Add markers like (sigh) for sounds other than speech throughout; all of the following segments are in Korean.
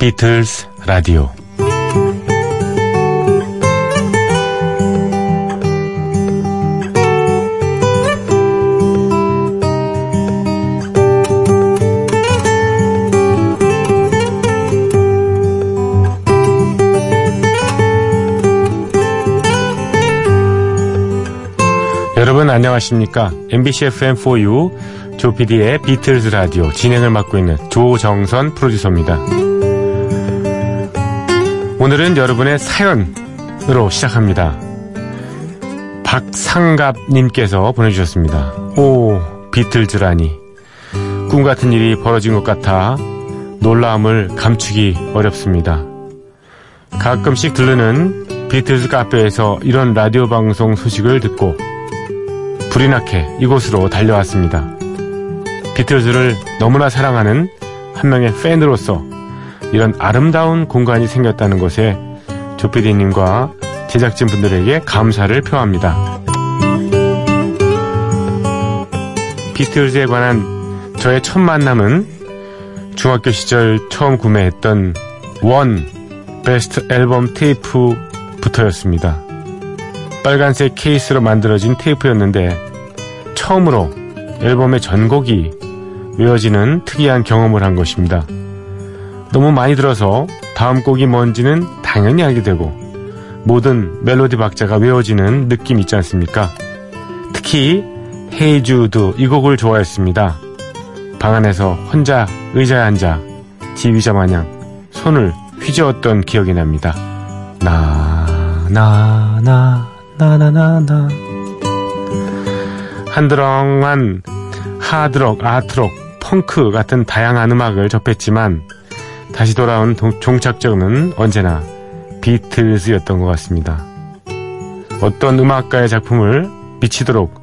비틀스 라디오 여러분 안녕하십니까? MBC FM4U 조피디의 비틀즈 라디오 진행을 맡고 있는 조정선 프로듀서입니다. 오늘은 여러분의 사연으로 시작합니다. 박상갑님께서 보내주셨습니다. 오, 비틀즈라니. 꿈 같은 일이 벌어진 것 같아 놀라움을 감추기 어렵습니다. 가끔씩 들르는 비틀즈 카페에서 이런 라디오 방송 소식을 듣고 불이 나게 이곳으로 달려왔습니다. 비틀즈를 너무나 사랑하는 한 명의 팬으로서 이런 아름다운 공간이 생겼다는 것에 조피디님과 제작진 분들에게 감사를 표합니다. 비틀즈에 관한 저의 첫 만남은 중학교 시절 처음 구매했던 원 베스트 앨범 테이프부터였습니다. 빨간색 케이스로 만들어진 테이프였는데 처음으로 앨범의 전곡이 외워지는 특이한 경험을 한 것입니다. 너무 많이 들어서 다음 곡이 뭔지는 당연히 알게 되고 모든 멜로디 박자가 외워지는 느낌 있지 않습니까? 특히 헤이주드 이 곡을 좋아했습니다. 방 안에서 혼자 의자에 앉아 지휘자 마냥 손을 휘저었던 기억이 납니다. 나, 나, 나, 나나나나 한드렁한 하드록, 아트록, 펑크 같은 다양한 음악을 접했지만 다시 돌아온 종착점은 언제나 비틀즈였던 것 같습니다. 어떤 음악가의 작품을 미치도록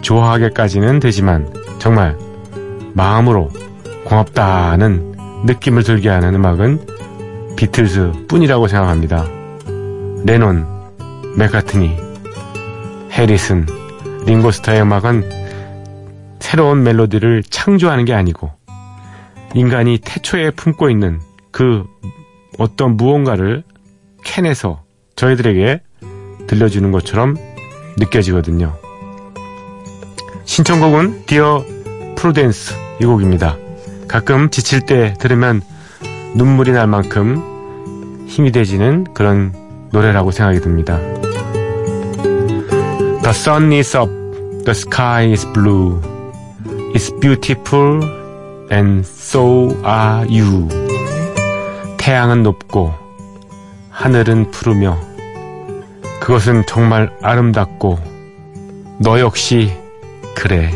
좋아하게까지는 되지만 정말 마음으로 고맙다는 느낌을 들게 하는 음악은 비틀즈 뿐이라고 생각합니다. 레논, 맥카트니, 해리슨, 링고스타의 음악은 새로운 멜로디를 창조하는 게 아니고 인간이 태초에 품고 있는 그 어떤 무언가를 캐내서 저희들에게 들려주는 것처럼 느껴지거든요. 신청곡은 Dear Prudence 이 곡입니다. 가끔 지칠 때 들으면 눈물이 날 만큼 힘이 되지는 그런 노래라고 생각이 듭니다. Sun is up, the sky is blue, it's beautiful and so are you. 태양은 높고 하늘은 푸르며 그것은 정말 아름답고 너 역시 그래.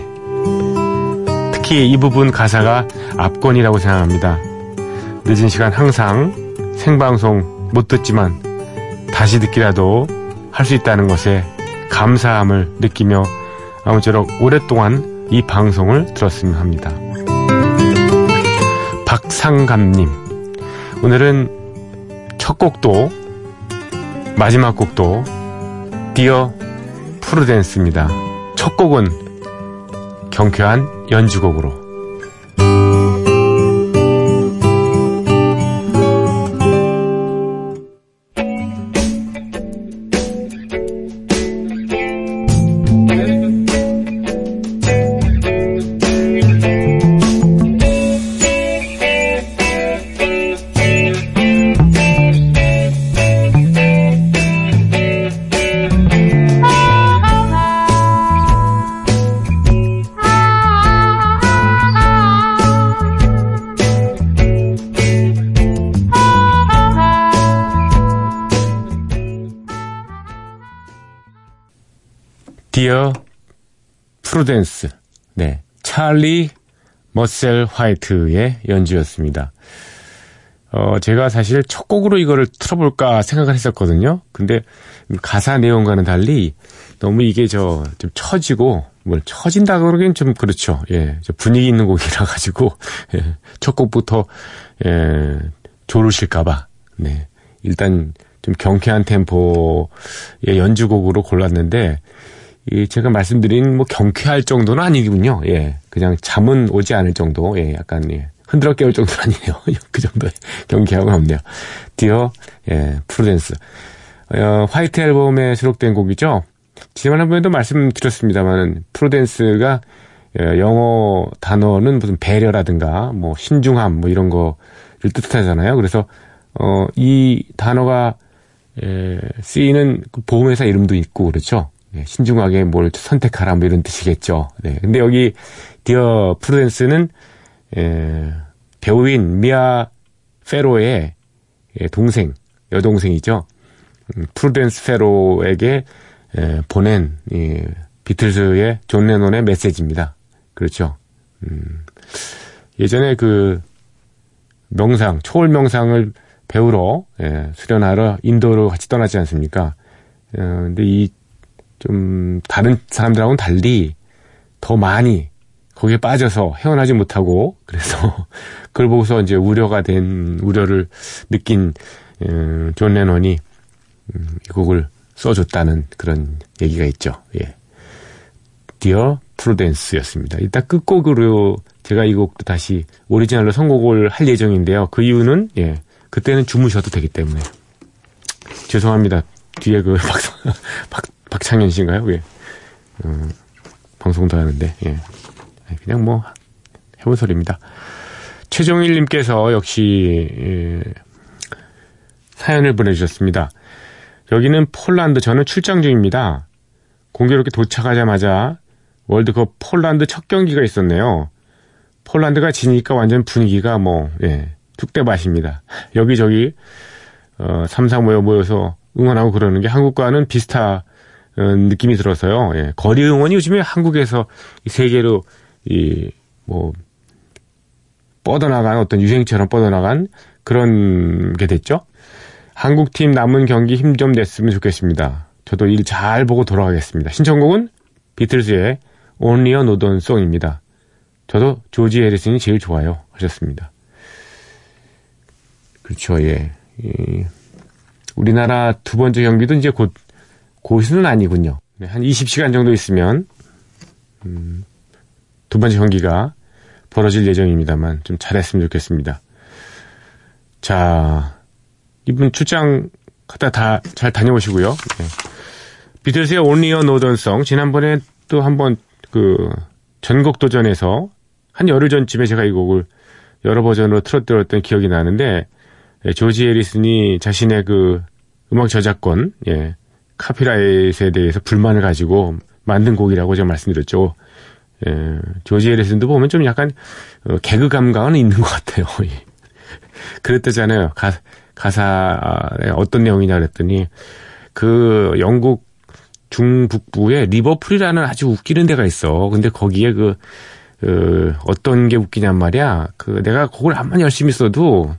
특히 이 부분 가사가 압권이라고 생각합니다. 늦은 시간 항상 생방송 못 듣지만 다시 듣기라도 할 수 있다는 것에 감사함을 느끼며 아무쪼록 오랫동안 이 방송을 들었으면 합니다. 박상감님, 오늘은 첫 곡도 마지막 곡도 디어 프루덴스입니다. 첫 곡은 경쾌한 연주곡으로 Dear Prudence. 네. 찰리 머셀화이트의 연주였습니다. 어, 제가 사실 첫 곡으로 이거를 틀어볼까 생각을 했었거든요. 근데 가사 내용과는 달리 너무 이게 저 좀 처지고 뭘 처진다 그러긴 좀 그렇죠. 예. 분위기 있는 곡이라 가지고 (laughs) 예, 첫 곡부터 예, 졸으실까 봐. 네. 일단 좀 경쾌한 템포의 연주곡으로 골랐는데 이 제가 말씀드린 뭐 경쾌할 정도는 아니군요. 예. 그냥 잠은 오지 않을 정도. 예. 약간 예. 흔들어 깨울 정도는 아니네요. (laughs) 그 정도의 경쾌한 곡은 없네요. Dear, 예, Prudence. 어, White 앨범에 수록된 곡이죠. 지난 한 번에도 말씀드렸습니다만은 Prudence가 예, 영어 단어는 무슨 배려라든가 뭐 신중함 뭐 이런 거를 뜻하잖아요. 그래서 어, 이 단어가 예, 쓰이는 그 보험회사 이름도 있고 그렇죠. 예, 신중하게 뭘 선택하라 뭐 이런 뜻이겠죠. 네. 근데 여기 Dear Prudence는 예, 배우인 미아 페로의 예, 동생, 여동생이죠. 음, 프루덴스 페로에게 예, 보낸 이 비틀즈의 존 레논의 메시지입니다. 그렇죠. 음, 예전에 그 명상, 초월 명상을 배우러 예, 수련하러 인도로 같이 떠나지 않습니까? 어, 근데 이 좀 다른 사람들하고는 달리 더 많이 거기에 빠져서 헤어나지 못하고 그래서 (laughs) 그걸 보고서 이제 우려가 된 우려를 느낀 음, 존 레논이 음, 이 곡을 써줬다는 그런 얘기가 있죠. 예. 디어 프루덴스였습니다. 이따 끝곡으로 제가 이 곡도 다시 오리지널로 선곡을 할 예정인데요. 그 이유는 예. 그때는 주무셔도 되기 때문에. 죄송합니다. 뒤에 그 (laughs) 박, 박, 박창현 씨인가요? 예. 어, 방송도 하는데, 예. 그냥 뭐, 해본 소리입니다. 최종일님께서 역시, 예, 사연을 보내주셨습니다. 여기는 폴란드, 저는 출장 중입니다. 공교롭게 도착하자마자 월드컵 폴란드 첫 경기가 있었네요. 폴란드가 지니까 완전 분위기가 뭐, 예, 툭대밭입니다. 여기저기 어, 삼상 모여 모여서 응원하고 그러는 게 한국과는 비슷한 어, 느낌이 들어서요. 예, 거리 응원이 요즘에 한국에서 세계로 이 뭐 뻗어나간 어떤 유행처럼 뻗어나간 그런 게 됐죠. 한국 팀 남은 경기 힘 좀 냈으면 좋겠습니다. 저도 일 잘 보고 돌아가겠습니다. 신청곡은 비틀즈의 Only a Northern Song입니다. 저도 조지 해리슨이 제일 좋아요 하셨습니다. 그렇죠, 예. 예. 우리나라 두 번째 경기도 이제 곧, 곧은 아니군요. 네, 한 20시간 정도 있으면, 음, 두 번째 경기가 벌어질 예정입니다만, 좀 잘했으면 좋겠습니다. 자, 이분 출장 갔다 다 잘 다녀오시고요. 네. 비틀스의 온리어 노던성, 지난번에 또 한번 그, 전국 도전에서 한 열흘 전쯤에 제가 이 곡을 여러 버전으로 틀어드렸던 기억이 나는데, 예, 조지 에리슨이 자신의 그 음악 저작권, 예, 카피라이트에 대해서 불만을 가지고 만든 곡이라고 제가 말씀드렸죠. 예, 조지 에리슨도 보면 좀 약간 어, 개그 감각은 있는 것 같아요. (laughs) 예. 그랬다잖아요. 가, 가사에 어떤 내용이냐 그랬더니 그 영국 중북부에 리버풀이라는 아주 웃기는 데가 있어. 근데 거기에 그, 그 어떤 게 웃기냔 말이야. 그 내가 곡을 암만 열심히 써도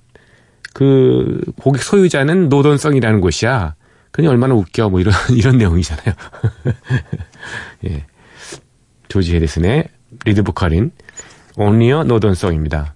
그 고객 소유자는 노던성이라는 곳이야. 그니 얼마나 웃겨 뭐 이런 (laughs) 이런 내용이잖아요. (laughs) 예. 조지 해리슨의 리드 보컬인 온리어 노던성입니다.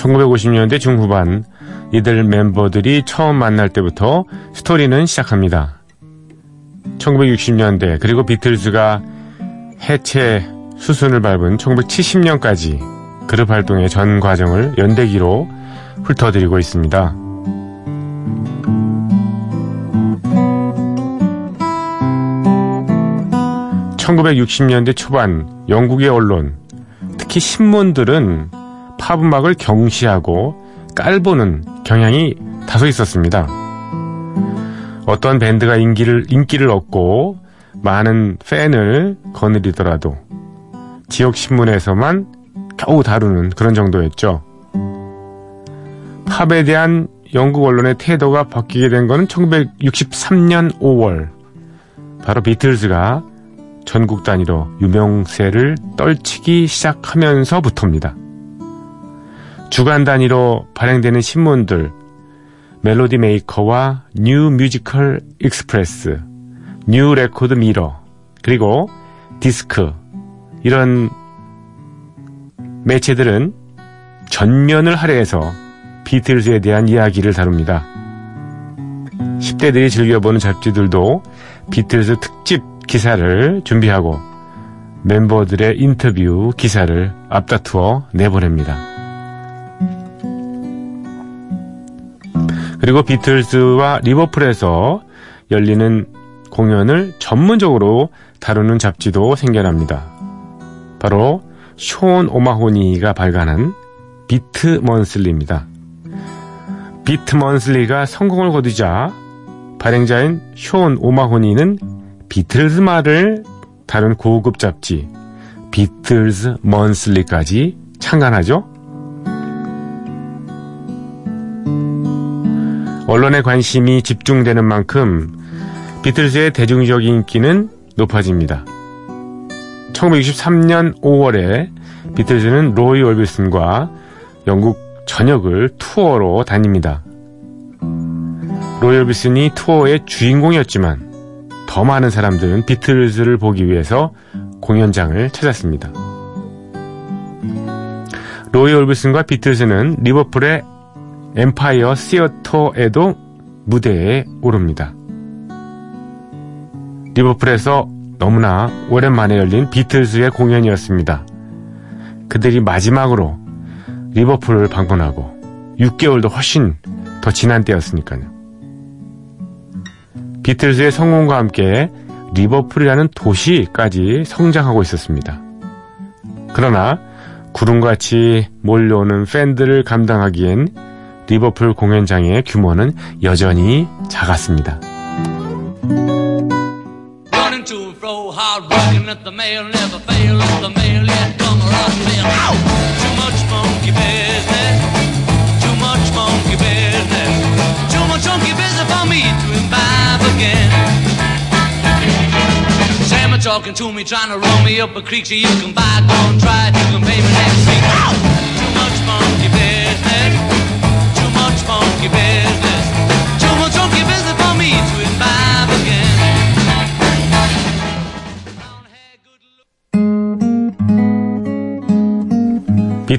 1950년대 중후반 이들 멤버들이 처음 만날 때부터 스토리는 시작합니다. 1960년대 그리고 비틀즈가 해체 수순을 밟은 1970년까지 그룹 활동의 전 과정을 연대기로 훑어드리고 있습니다. 1960년대 초반 영국의 언론, 특히 신문들은 팝 음악을 경시하고 깔보는 경향이 다소 있었습니다. 어떤 밴드가 인기를, 인기를 얻고 많은 팬을 거느리더라도 지역 신문에서만 겨우 다루는 그런 정도였죠. 팝에 대한 영국 언론의 태도가 바뀌게 된 것은 1963년 5월 바로 비틀즈가 전국 단위로 유명세를 떨치기 시작하면서부터입니다. 주간 단위로 발행되는 신문들 Melody Maker와 New Musical Express, New Record Mirror, 그리고 디스크 이런 매체들은 전면을 할애해서 비틀즈에 대한 이야기를 다룹니다. 10대들이 즐겨보는 잡지들도 비틀즈 특집 기사를 준비하고 멤버들의 인터뷰 기사를 앞다투어 내보냅니다. 그리고 비틀즈와 리버풀에서 열리는 공연을 전문적으로 다루는 잡지도 생겨납니다. 바로 쇼온 오마호니가 발간한 비트 먼슬리입니다. 비트 먼슬리가 성공을 거두자 발행자인 쇼온 오마호니는 비틀즈 말을 다룬 고급 잡지 비틀즈 먼슬리까지 창간하죠. 언론의 관심이 집중되는 만큼 비틀즈의 대중적인 인기는 높아집니다. 1963년 5월에 비틀즈는 로이 올비슨과 영국 전역을 투어로 다닙니다. 로이 올비슨이 투어의 주인공이었지만 더 많은 사람들은 비틀즈를 보기 위해서 공연장을 찾았습니다. 로이 올비슨과 비틀즈는 리버풀의 엠파이어 시어터에도 무대에 오릅니다. 리버풀에서 너무나 오랜만에 열린 비틀즈의 공연이었습니다. 그들이 마지막으로 리버풀을 방문하고 6개월도 훨씬 더 지난 때였으니까요. 비틀즈의 성공과 함께 리버풀이라는 도시까지 성장하고 있었습니다. 그러나 구름같이 몰려오는 팬들을 감당하기엔 리버풀 공연장의 규모는 여전히 작았습니다.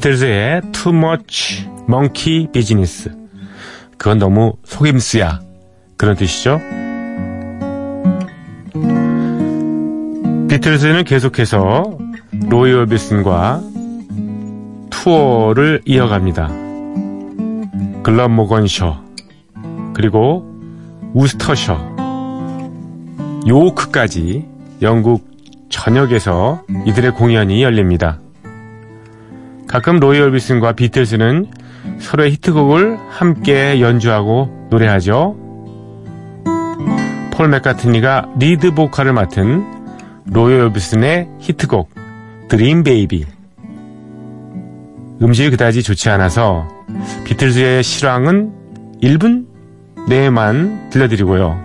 비틀즈의 Too Much Monkey Business. 그건 너무 속임수야. 그런 뜻이죠. 비틀즈는 계속해서 로이 얼비슨과 투어를 이어갑니다. 글럼 모건셔 그리고 우스터셔 요크까지 영국 전역에서 이들의 공연이 열립니다. 가끔 로이 얼비슨과 비틀즈는 서로의 히트곡을 함께 연주하고 노래하죠. 폴 맥카트니가 리드 보컬을 맡은 로이 얼비슨의 히트곡 Dream Baby 음질이 그다지 좋지 않아서 비틀즈의 실황은 1분 내만 들려드리고요.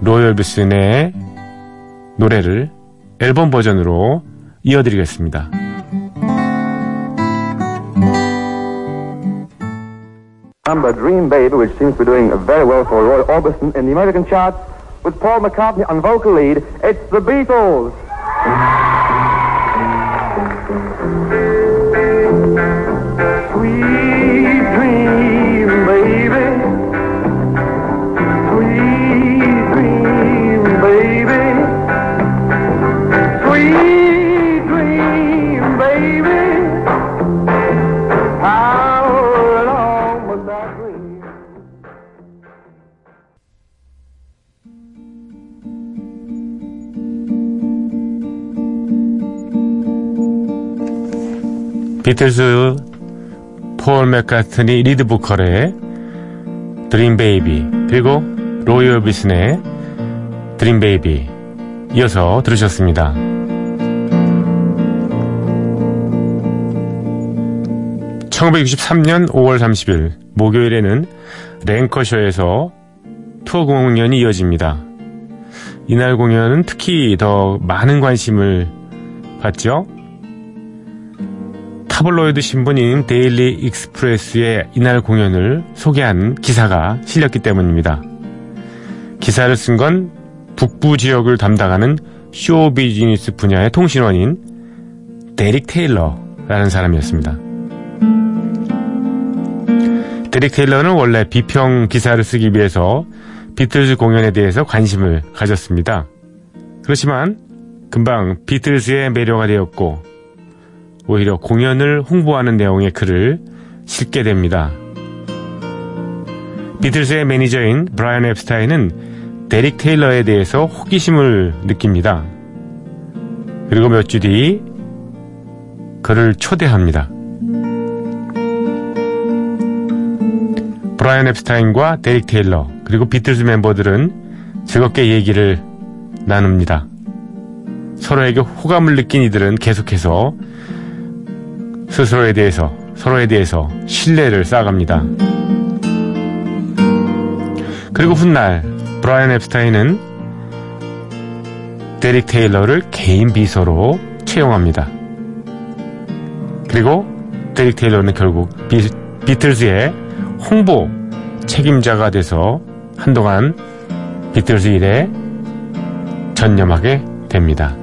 로이 얼비슨의 노래를 앨범 버전으로 이어드리겠습니다. Number Dream Baby, which seems to be doing very well for Roy Orbison in the American charts. with Paul McCartney on vocal lead. It's the Beatles. 비틀스 폴 맥카트니 리드 보컬의 Dream Baby 그리고 로이 얼비슨의 Dream Baby 이어서 들으셨습니다. 1963년 5월 30일 목요일에는 랭커셔에서 투어 공연이 이어집니다. 이날 공연은 특히 더 많은 관심을 받죠. 타블로이드 신문인 데일리 익스프레스의 이날 공연을 소개한 기사가 실렸기 때문입니다. 기사를 쓴 건 북부 지역을 담당하는 쇼 비즈니스 분야의 통신원인 데릭 테일러라는 사람이었습니다. 데릭 테일러는 원래 비평 기사를 쓰기 위해서 비틀즈 공연에 대해서 관심을 가졌습니다. 그렇지만 금방 비틀즈에 매료가 되었고 오히려 공연을 홍보하는 내용의 글을 싣게 됩니다. 비틀스의 매니저인 브라이언 엡스타인은 데릭 테일러에 대해서 호기심을 느낍니다. 그리고 몇 주 뒤 그를 초대합니다. 브라이언 엡스타인과 데릭 테일러 그리고 비틀스 멤버들은 즐겁게 얘기를 나눕니다. 서로에게 호감을 느낀 이들은 계속해서 스스로에 대해서 서로에 대해서 신뢰를 쌓아갑니다. 그리고 훗날 브라이언 엡스타인은 데릭 테일러를 개인 비서로 채용합니다. 그리고 데릭 테일러는 결국 비, 비틀즈의 홍보 책임자가 돼서 한동안 비틀즈 일에 전념하게 됩니다.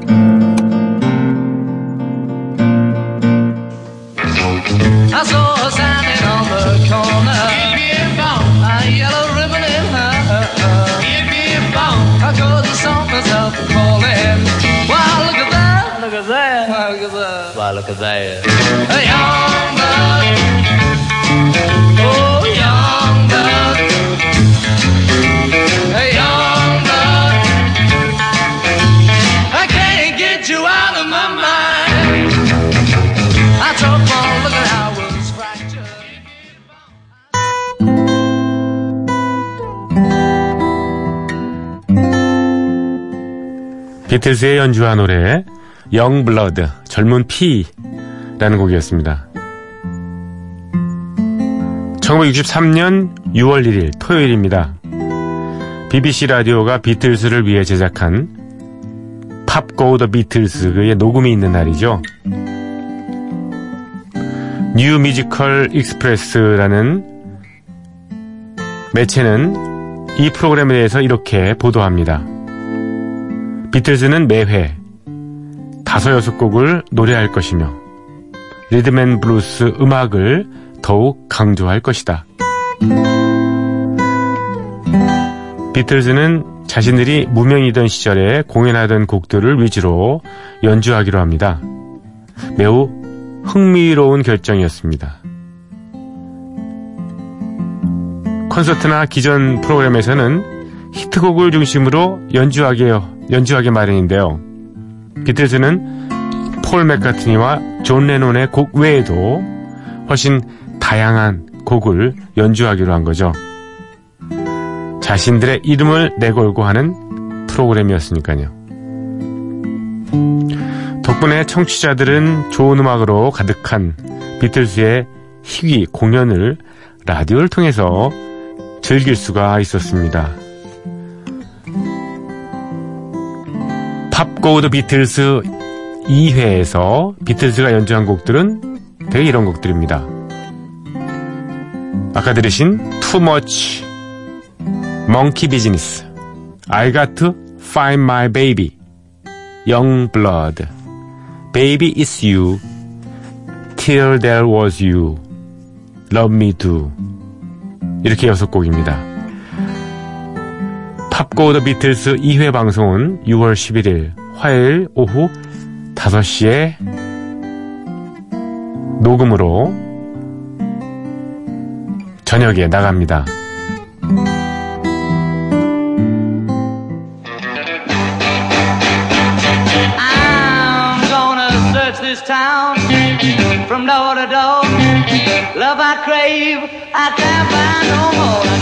Look at that! A young bird. Oh, young bird. A young bird. I can't get you out of my mind. I took one look at how it was fractured. 비틀즈의 연주한 노래 Young Blood 젊은 피라는 곡이었습니다. 1963년 6월 1일 토요일입니다. BBC 라디오가 비틀즈를 위해 제작한 Pop Go the Beatles의 녹음이 있는 날이죠. 뉴 뮤지컬 익스프레스라는 매체는 이 프로그램에 대해서 이렇게 보도합니다. 비틀즈는 매회 다섯 여섯 곡을 노래할 것이며 리듬 앤 블루스 음악을 더욱 강조할 것이다. 비틀즈는 자신들이 무명이던 시절에 공연하던 곡들을 위주로 연주하기로 합니다. 매우 흥미로운 결정이었습니다. 콘서트나 기존 프로그램에서는 히트곡을 중심으로 연주하게, 연주하게 마련인데요. 비틀즈는 폴 맥카트니와 존 레논의 곡 외에도 훨씬 다양한 곡을 연주하기로 한 거죠. 자신들의 이름을 내걸고 하는 프로그램이었으니까요. 덕분에 청취자들은 좋은 음악으로 가득한 비틀즈의 희귀 공연을 라디오를 통해서 즐길 수가 있었습니다. Pop Go the Beatles 2회에서 비틀즈가 연주한 곡들은 대개 이런 곡들입니다. 아까 들으신 Too Much Monkey Business, I Got to Find My Baby Young Blood, Baby It's You, Till There Was You, Love Me Do 이렇게 여섯 곡입니다. 팝고 더 비틀스 2회 방송은 6월 11일 화요일 오후 5시에 녹음으로 저녁에 나갑니다. Love I crave, I can't find no more.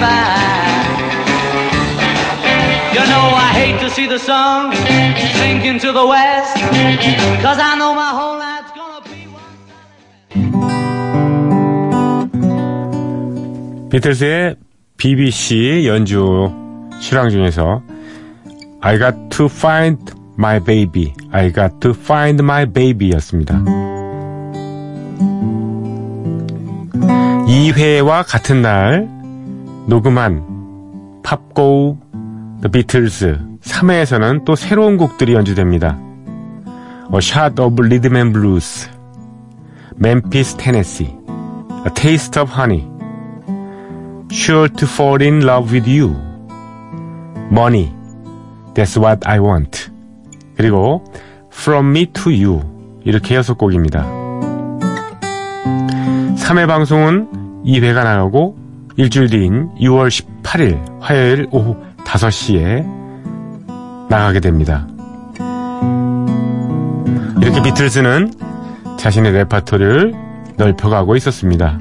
Goodbye. You know I hate to see the sun sink into the west, cause I know my whole life's gonna be one. 비틀스의 BBC 연주 실황 중에서 I got to find my baby, I got to find my baby 였습니다. 2회와 같은 날 녹음한 팝고 The Beatles 3회에서는 또 새로운 곡들이 연주됩니다. A Shot of Rhythm and Blues, Memphis, Tennessee, A Taste of Honey, Sure to fall in love with you. Money. That's what I want. 그리고 From me to you. 이렇게 여섯 곡입니다. 3회 방송은 2회가 나가고 일주일 뒤인 6월 18일 화요일 오후 5시에 나가게 됩니다. 이렇게 비틀즈는 자신의 레파토리를 넓혀가고 있었습니다.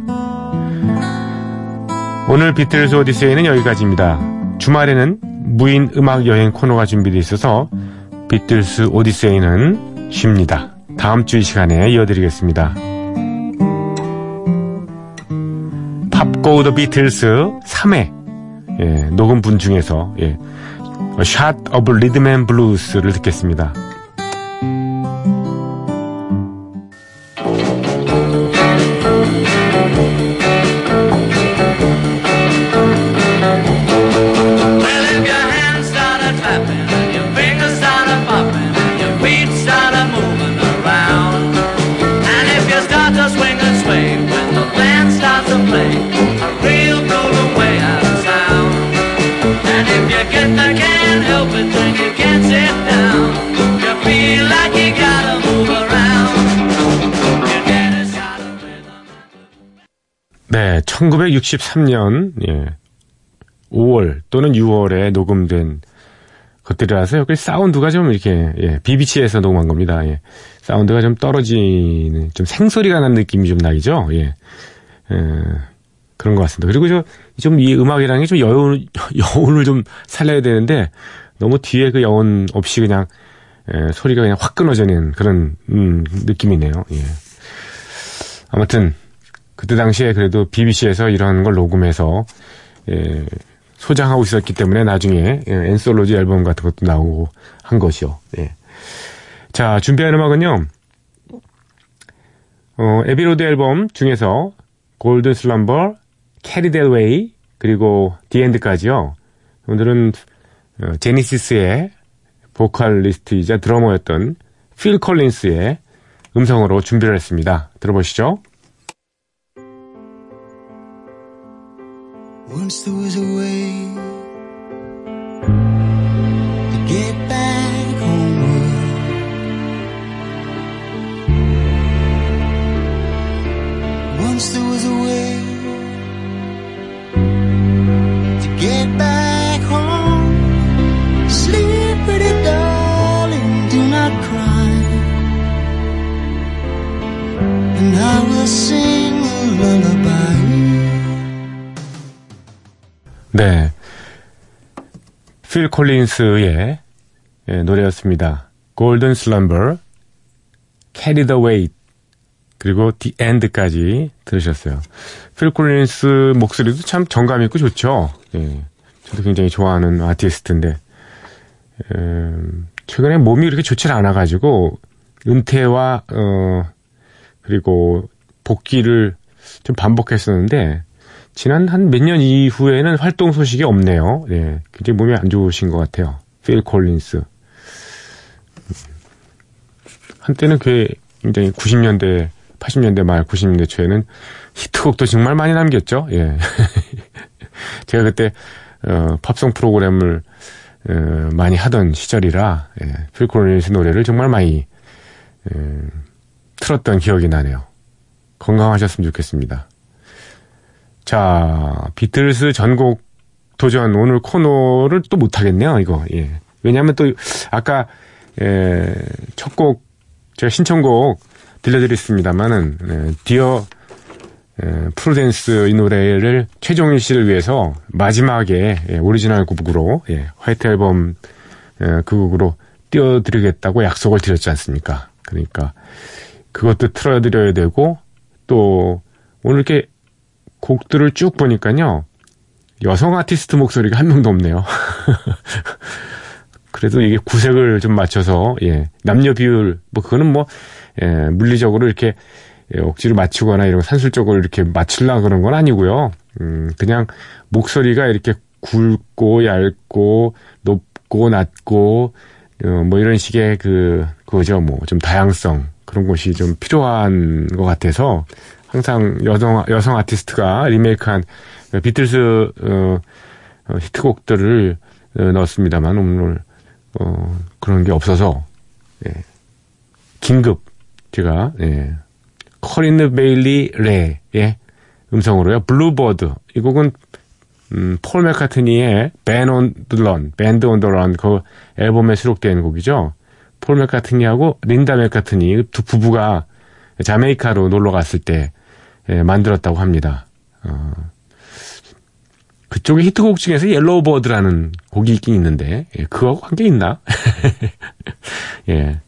오늘 비틀즈 오디세이는 여기까지입니다. 주말에는 무인 음악 여행 코너가 준비되어 있어서 비틀스 오디세이는 쉽니다. 다음 주 이 시간에 이어드리겠습니다. Pop Go the Beatles 3회 예, 녹음분 중에서 예, 샷 오브 리드맨 블루스를 듣겠습니다. 1963년 예, 5월 또는 6월에 녹음된 것들이라서 여기 사운드가 좀 이렇게 예, BBC에서 녹음한 겁니다. 예, 사운드가 좀 떨어지는 좀 생소리가 나는 느낌이 좀 나죠. 예, 예, 그런 것 같습니다. 그리고 저 좀 이 음악이라는 게 좀 여운 (laughs) 여운을 좀 살려야 되는데 너무 뒤에 그 여운 없이 그냥 예, 소리가 그냥 확 끊어지는 그런 음, 느낌이네요. 예. 아무튼 그때 당시에 그래도 BBC에서 이런 걸 녹음해서 예, 소장하고 있었기 때문에 나중에 예, Anthology 앨범 같은 것도 나오고 한 것이요. 예. 자 준비한 음악은요. 어, Abbey Road 앨범 중에서 Golden Slumber, Carry That Weight 그리고 The End까지요. 오늘은 어, 제니시스의 보컬리스트이자 드러머였던 필 컬린스의 음성으로 준비를 했습니다. 들어보시죠. Once there was a way 네. 필 콜린스의 예, 노래였습니다. Golden Slumber, Carry the Weight, 그리고 The End까지 들으셨어요. 필 콜린스 목소리도 참 정감 있고 좋죠. 예, 저도 굉장히 좋아하는 아티스트인데, 음, 최근에 몸이 그렇게 좋지 않아가지고, 은퇴와, 어, 그리고 복귀를 좀 반복했었는데 지난 한 몇 년 이후에는 활동 소식이 없네요. 예, 굉장히 몸이 안 좋으신 것 같아요. 필 콜린스. 한때는 굉장히 90년대, 80년대 말, 90년대 초에는 히트곡도 정말 많이 남겼죠. 예. (laughs) 제가 그때 어, 팝송 프로그램을 어, 많이 하던 시절이라 예, 필 콜린스 노래를 정말 많이 예, 틀었던 기억이 나네요. 건강하셨으면 좋겠습니다. 자, 비틀스 전곡 도전 오늘 코너를 또 못하겠네요, 이거. 예. 왜냐하면 또 아까 예, 첫 곡 제가 신청곡 들려드렸습니다만은 예, Dear 예, Prudence 이 노래를 최종일 씨를 위해서 마지막에 예, 오리지널 곡으로 예, White Album 예, 그 곡으로 띄워드리겠다고 약속을 드렸지 않습니까? 그러니까 그것도 틀어드려야 되고 또 오늘 이렇게 곡들을 쭉 보니까요 여성 아티스트 목소리가 한 명도 없네요. (laughs) 그래도 이게 구색을 좀 맞춰서 예 남녀 비율 뭐 그거는 뭐 예, 물리적으로 이렇게 예, 억지로 맞추거나 이런 산술적으로 이렇게 맞추려 그런 건 아니고요. 음, 그냥 목소리가 이렇게 굵고 얇고 높고 낮고 어, 뭐 이런 식의 그 그거죠. 뭐 좀 다양성 그런 것이 좀 필요한 것 같아서 항상 여성 여성 아티스트가 리메이크한 비틀스 어, 어, 히트곡들을 어, 넣었습니다만 오늘 어, 그런 게 없어서 예, 긴급 제가 예, 코린느 베일리 레의 음성으로요. Bluebird. 이 곡은 음, 폴 맥카트니의 밴온더 런, 밴드 온더런그 앨범에 수록된 곡이죠. 폴 맥카트니하고 린다 맥카트니 두 부부가 자메이카로 놀러 갔을 때 예, 만들었다고 합니다. 어, 그쪽에 히트곡 중에서 Yellow Bird라는 곡이 있긴 있는데 예, 그거하고 관계 있나? (laughs) 예.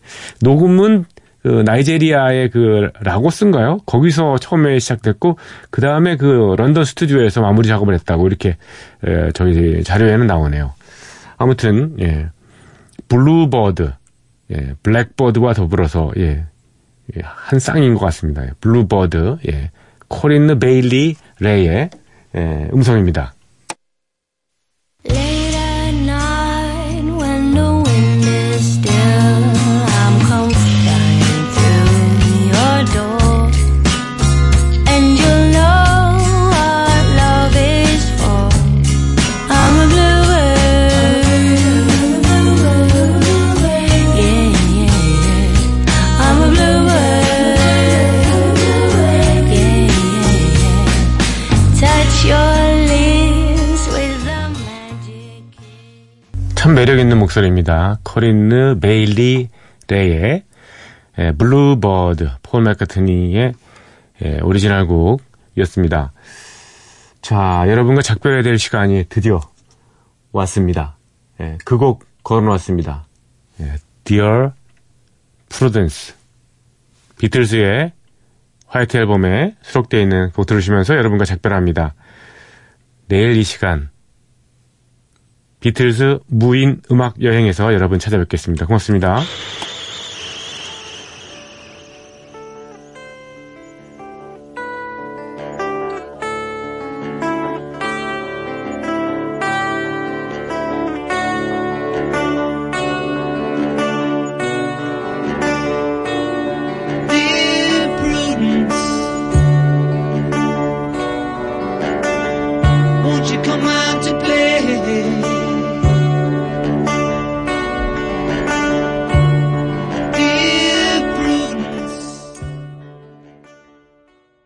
녹음은 그 나이제리아의 그 라고스인가요? 거기서 처음에 시작됐고 그 다음에 그 런던 스튜디오에서 마무리 작업을 했다고 이렇게 에, 저희 자료에는 나오네요. 아무튼 예, Bluebird, 예, Blackbird와 더불어서 예, 예, 한 쌍인 것 같습니다. Bluebird, 예, 코린느 베일리 레의 예, 음성입니다. 참 매력 있는 목소리입니다. 커린 베일리 래의 예, Bluebird 폴 맥카트니의 예, 오리지널 곡이었습니다. 자, 여러분과 작별해야 될 시간이 드디어 왔습니다. 예, 그 곡 걸어놓았습니다. 예, Dear Prudence 비틀즈의 화이트 앨범에 수록되어 있는 곡 들으시면서 여러분과 작별합니다. 내일 이 시간 비틀즈 무인 음악 여행에서 여러분 찾아뵙겠습니다. 고맙습니다.